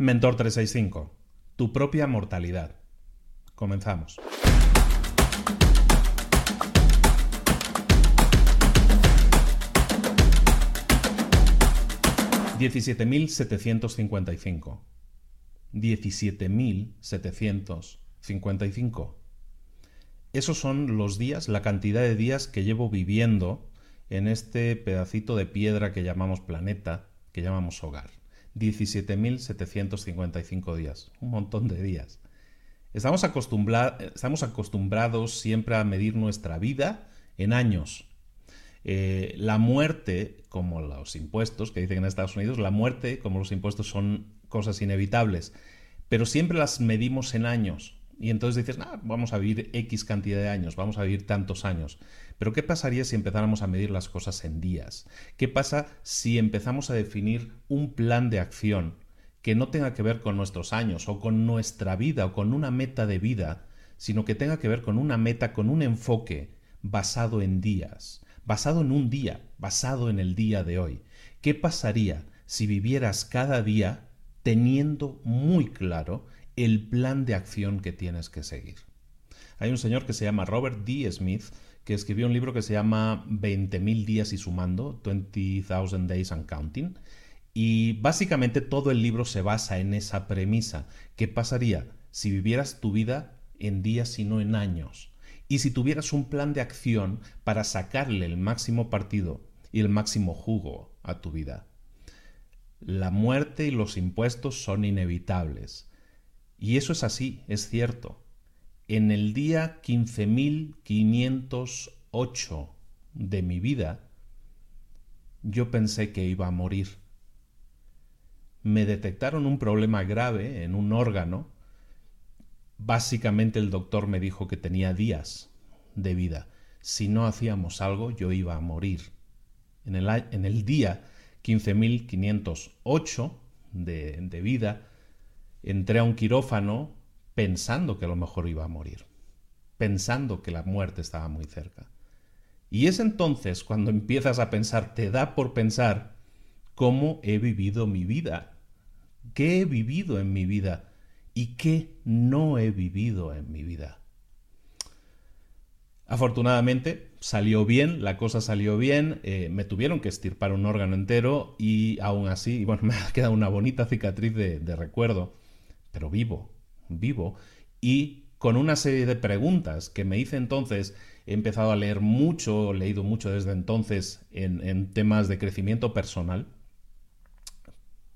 Mentor 365, tu propia mortalidad. Comenzamos. Diecisiete mil setecientos cincuenta y cinco. Diecisiete mil setecientos cincuenta y cinco. Esos son los días, la cantidad de días que llevo viviendo en este pedacito de piedra que llamamos planeta, que llamamos hogar. 17.755 días, un montón de días. Estamos, acostumbrados siempre a medir nuestra vida en años. Eh, la muerte, como los impuestos que dicen en Estados Unidos, la muerte, como los impuestos, son cosas inevitables, pero siempre las medimos en años. Y entonces dices, vamos a vivir X cantidad de años, vamos a vivir tantos años. Pero ¿qué pasaría si empezáramos a medir las cosas en días? ¿Qué pasa si empezamos a definir un plan de acción que no tenga que ver con nuestros años o con nuestra vida o con una meta de vida, sino que tenga que ver con una meta, con un enfoque basado en días, basado en un día, basado en el día de hoy? ¿Qué pasaría si vivieras cada día teniendo muy claro el plan de acción que tienes que seguir. Hay un señor que se llama Robert D. Smith que escribió un libro que se llama 20.000 días y sumando, 20,000 Days and Counting, y básicamente todo el libro se basa en esa premisa. ¿Qué pasaría si vivieras tu vida en días y no en años? Y si tuvieras un plan de acción para sacarle el máximo partido y el máximo jugo a tu vida. La muerte y los impuestos son inevitables y eso es así, es cierto. En el día 15.508 de mi vida, yo pensé que iba a morir. Me detectaron un problema grave en un órgano. Básicamente el doctor me dijo que tenía días de vida. Si no hacíamos algo, yo iba a morir. En el, en el día 15.508 de, de vida, entré a un quirófano pensando que a lo mejor iba a morir, pensando que la muerte estaba muy cerca. Y es entonces cuando empiezas a pensar, te da por pensar cómo he vivido mi vida, qué he vivido en mi vida y qué no he vivido en mi vida. Afortunadamente salió bien, la cosa salió bien, eh, me tuvieron que estirpar un órgano entero y aún así, bueno, me ha quedado una bonita cicatriz de recuerdo pero vivo, vivo, y con una serie de preguntas que me hice entonces, he empezado a leer mucho, he leído mucho desde entonces en, temas de crecimiento personal,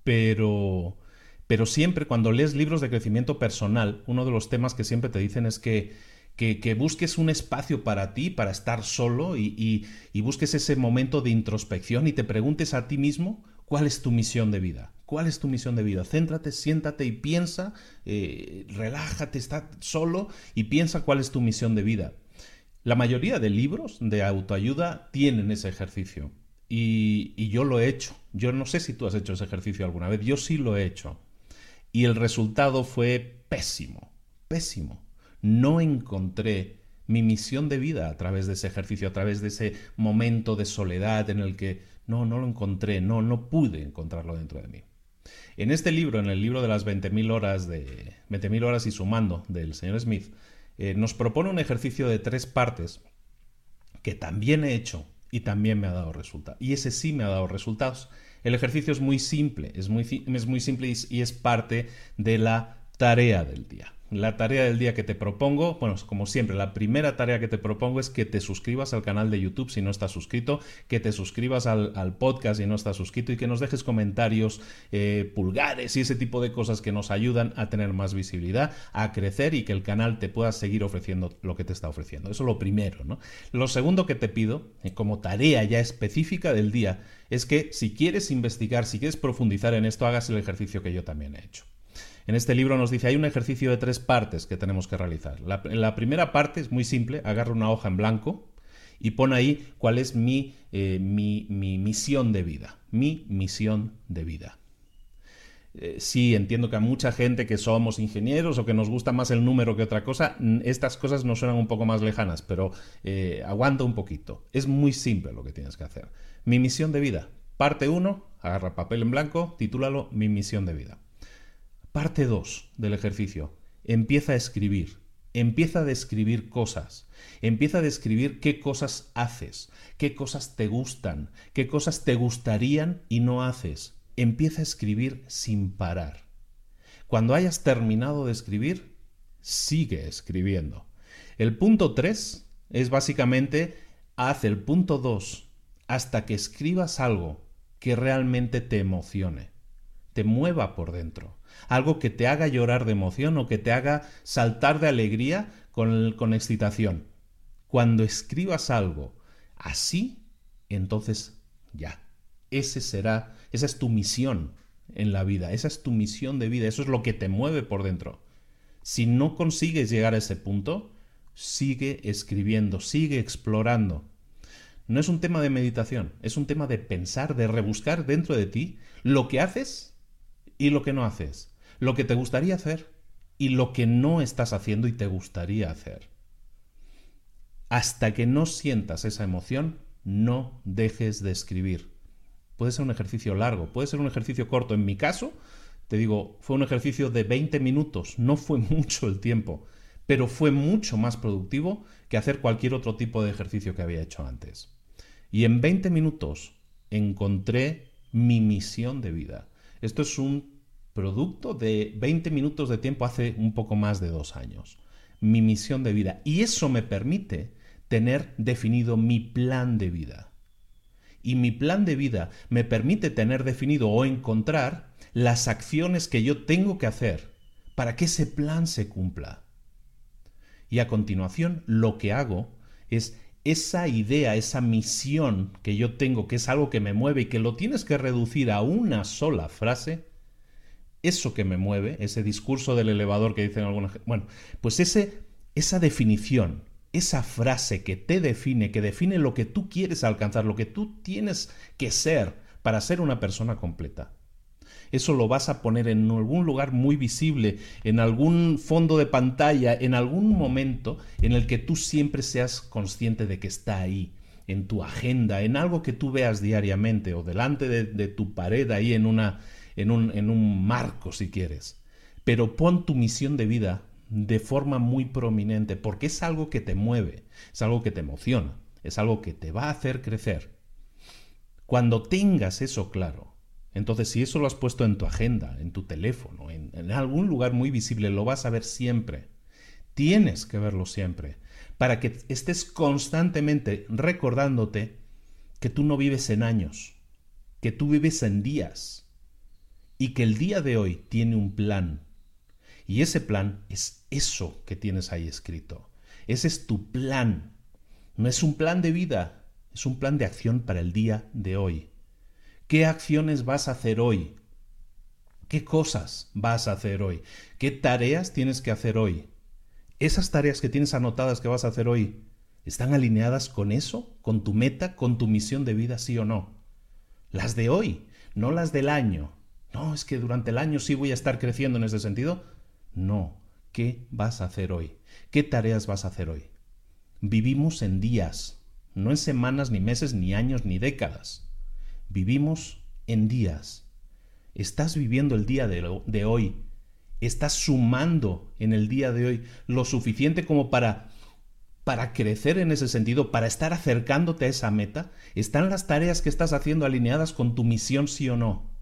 pero, pero siempre cuando lees libros de crecimiento personal, uno de los temas que siempre te dicen es que, que, busques un espacio para ti, para estar solo y, y busques ese momento de introspección y te preguntes a ti mismo cuál es tu misión de vida. ¿Cuál es tu misión de vida? Céntrate, siéntate y piensa, eh, relájate, está solo y piensa cuál es tu misión de vida. La mayoría de libros de autoayuda tienen ese ejercicio y, y yo lo he hecho. Yo no sé si tú has hecho ese ejercicio alguna vez, yo sí lo he hecho. Y el resultado fue pésimo, pésimo. No encontré mi misión de vida a través de ese ejercicio, a través de ese momento de soledad en el que no, no lo encontré, no, no pude encontrarlo dentro de mí. En este libro, en el libro de las 20.000 horas, de 20.000 horas y sumando del señor Smith, eh, nos propone un ejercicio de tres partes que también he hecho y también me ha dado resultados. Y ese sí me ha dado resultados. El ejercicio es muy simple, es muy, es muy simple y es parte de la tarea del día la tarea del día que te propongo, bueno, como siempre, la primera tarea que te propongo es que te suscribas al canal de YouTube si no estás suscrito, que te suscribas al, podcast si no estás suscrito y que nos dejes comentarios, eh, pulgares y ese tipo de cosas que nos ayudan a tener más visibilidad, a crecer y que el canal te pueda seguir ofreciendo lo que te está ofreciendo. Eso es lo primero, ¿no? Lo segundo que te pido, eh, como tarea ya específica del día, es que si quieres investigar, si quieres profundizar en esto, hagas el ejercicio que yo también he hecho. En este libro nos dice, hay un ejercicio de tres partes que tenemos que realizar. La, primera parte es muy simple, agarra una hoja en blanco y pon ahí cuál es mi, eh, mi, misión de vida. Mi misión de vida. Eh, sí, entiendo que a mucha gente que somos ingenieros o que nos gusta más el número que otra cosa, estas cosas nos suenan un poco más lejanas, pero eh, aguanta un poquito. Es muy simple lo que tienes que hacer. Mi misión de vida. Parte 1, agarra papel en blanco, titúlalo Mi misión de vida. Parte 2 del ejercicio. Empieza a escribir. Empieza a describir cosas. Empieza a describir qué cosas haces, qué cosas te gustan, qué cosas te gustarían y no haces. Empieza a escribir sin parar. Cuando hayas terminado de escribir, sigue escribiendo. El punto 3 es básicamente haz el punto 2 hasta que escribas algo que realmente te emocione, te mueva por dentro algo que te haga llorar de emoción o que te haga saltar de alegría con, con excitación. Cuando escribas algo así, entonces ya, ese será, esa es tu misión en la vida, esa es tu misión de vida, eso es lo que te mueve por dentro. Si no consigues llegar a ese punto, sigue escribiendo, sigue explorando. No es un tema de meditación, es un tema de pensar, de rebuscar dentro de ti lo que haces y lo que no haces lo que te gustaría hacer y lo que no estás haciendo y te gustaría hacer. Hasta que no sientas esa emoción, no dejes de escribir. Puede ser un ejercicio largo, puede ser un ejercicio corto. En mi caso, te digo, fue un ejercicio de 20 minutos, no fue mucho el tiempo, pero fue mucho más productivo que hacer cualquier otro tipo de ejercicio que había hecho antes. Y en 20 minutos encontré mi misión de vida. Esto es un producto de 20 minutos de tiempo hace un poco más de dos años. Mi misión de vida. Y eso me permite tener definido mi plan de vida. Y mi plan de vida me permite tener definido o encontrar las acciones que yo tengo que hacer para que ese plan se cumpla. Y a continuación lo que hago es esa idea, esa misión que yo tengo, que es algo que me mueve y que lo tienes que reducir a una sola frase, eso que me mueve, ese discurso del elevador que dicen algunas... Bueno, pues ese, esa definición, esa frase que te define, que define lo que tú quieres alcanzar, lo que tú tienes que ser para ser una persona completa. Eso lo vas a poner en algún lugar muy visible, en algún fondo de pantalla, en algún momento en el que tú siempre seas consciente de que está ahí, en tu agenda, en algo que tú veas diariamente o delante de, de tu pared ahí en una, en un, en un marco si quieres. Pero pon tu misión de vida de forma muy prominente, porque es algo que te mueve, es algo que te emociona, es algo que te va a hacer crecer. Cuando tengas eso claro, entonces si eso lo has puesto en tu agenda, en tu teléfono, en, en algún lugar muy visible, lo vas a ver siempre. Tienes que verlo siempre, para que estés constantemente recordándote que tú no vives en años, que tú vives en días, y que el día de hoy tiene un plan. Y ese plan es eso que tienes ahí escrito. Ese es tu plan. No es un plan de vida, es un plan de acción para el día de hoy. ¿Qué acciones vas a hacer hoy? ¿Qué cosas vas a hacer hoy? ¿Qué tareas tienes que hacer hoy? Esas tareas que tienes anotadas que vas a hacer hoy, ¿están alineadas con eso? ¿Con tu meta? ¿Con tu misión de vida, sí o no? Las de hoy, no las del año, no, es que durante el año sí voy a estar creciendo en ese sentido. No. ¿Qué vas a hacer hoy? ¿Qué tareas vas a hacer hoy? Vivimos en días, no en semanas, ni meses, ni años, ni décadas. Vivimos en días. Estás viviendo el día de, hoy. Estás sumando en el día de hoy lo suficiente como para para crecer en ese sentido, para estar acercándote a esa meta? ¿Están las tareas que estás haciendo alineadas con tu misión, sí o no?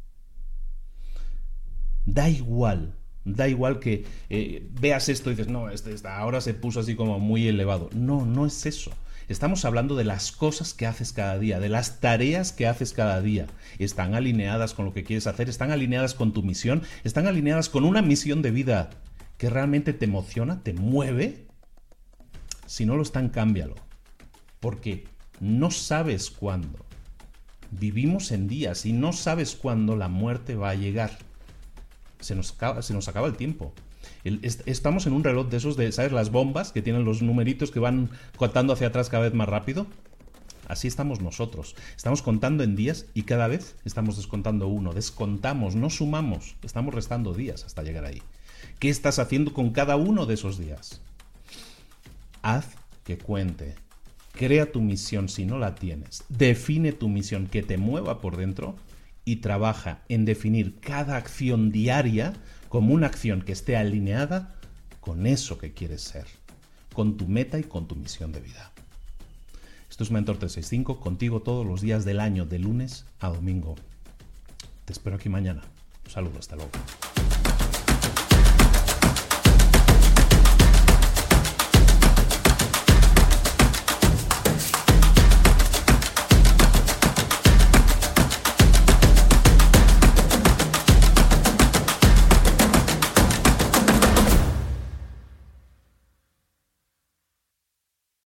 Da igual, da igual que eh, veas esto y dices, no, este, ahora se puso así como muy elevado. No, no es eso. Estamos hablando de las cosas que haces cada día, de las tareas que haces cada día. Están alineadas con lo que quieres hacer, están alineadas con tu misión, están alineadas con una misión de vida que realmente te emociona, te mueve. Si no lo están, cámbialo. Porque no sabes cuándo. Vivimos en días y no sabes cuándo la muerte va a llegar se nos acaba, se nos acaba el tiempo. estamos en un reloj de esos de, ¿sabes? Las bombas que tienen los numeritos que van contando hacia atrás cada vez más rápido. Así estamos nosotros. Estamos contando en días y cada vez estamos descontando uno. Descontamos, no sumamos. Estamos restando días hasta llegar ahí. ¿Qué estás haciendo con cada uno de esos días? Haz que cuente. Crea tu misión si no la tienes. Define tu misión que te mueva por dentro y trabaja en definir cada acción diaria como una acción que esté alineada con eso que quieres ser, con tu meta y con tu misión de vida. Esto es Mentor 365, contigo todos los días del año, de lunes a domingo. Te espero aquí mañana. Un saludo, hasta luego.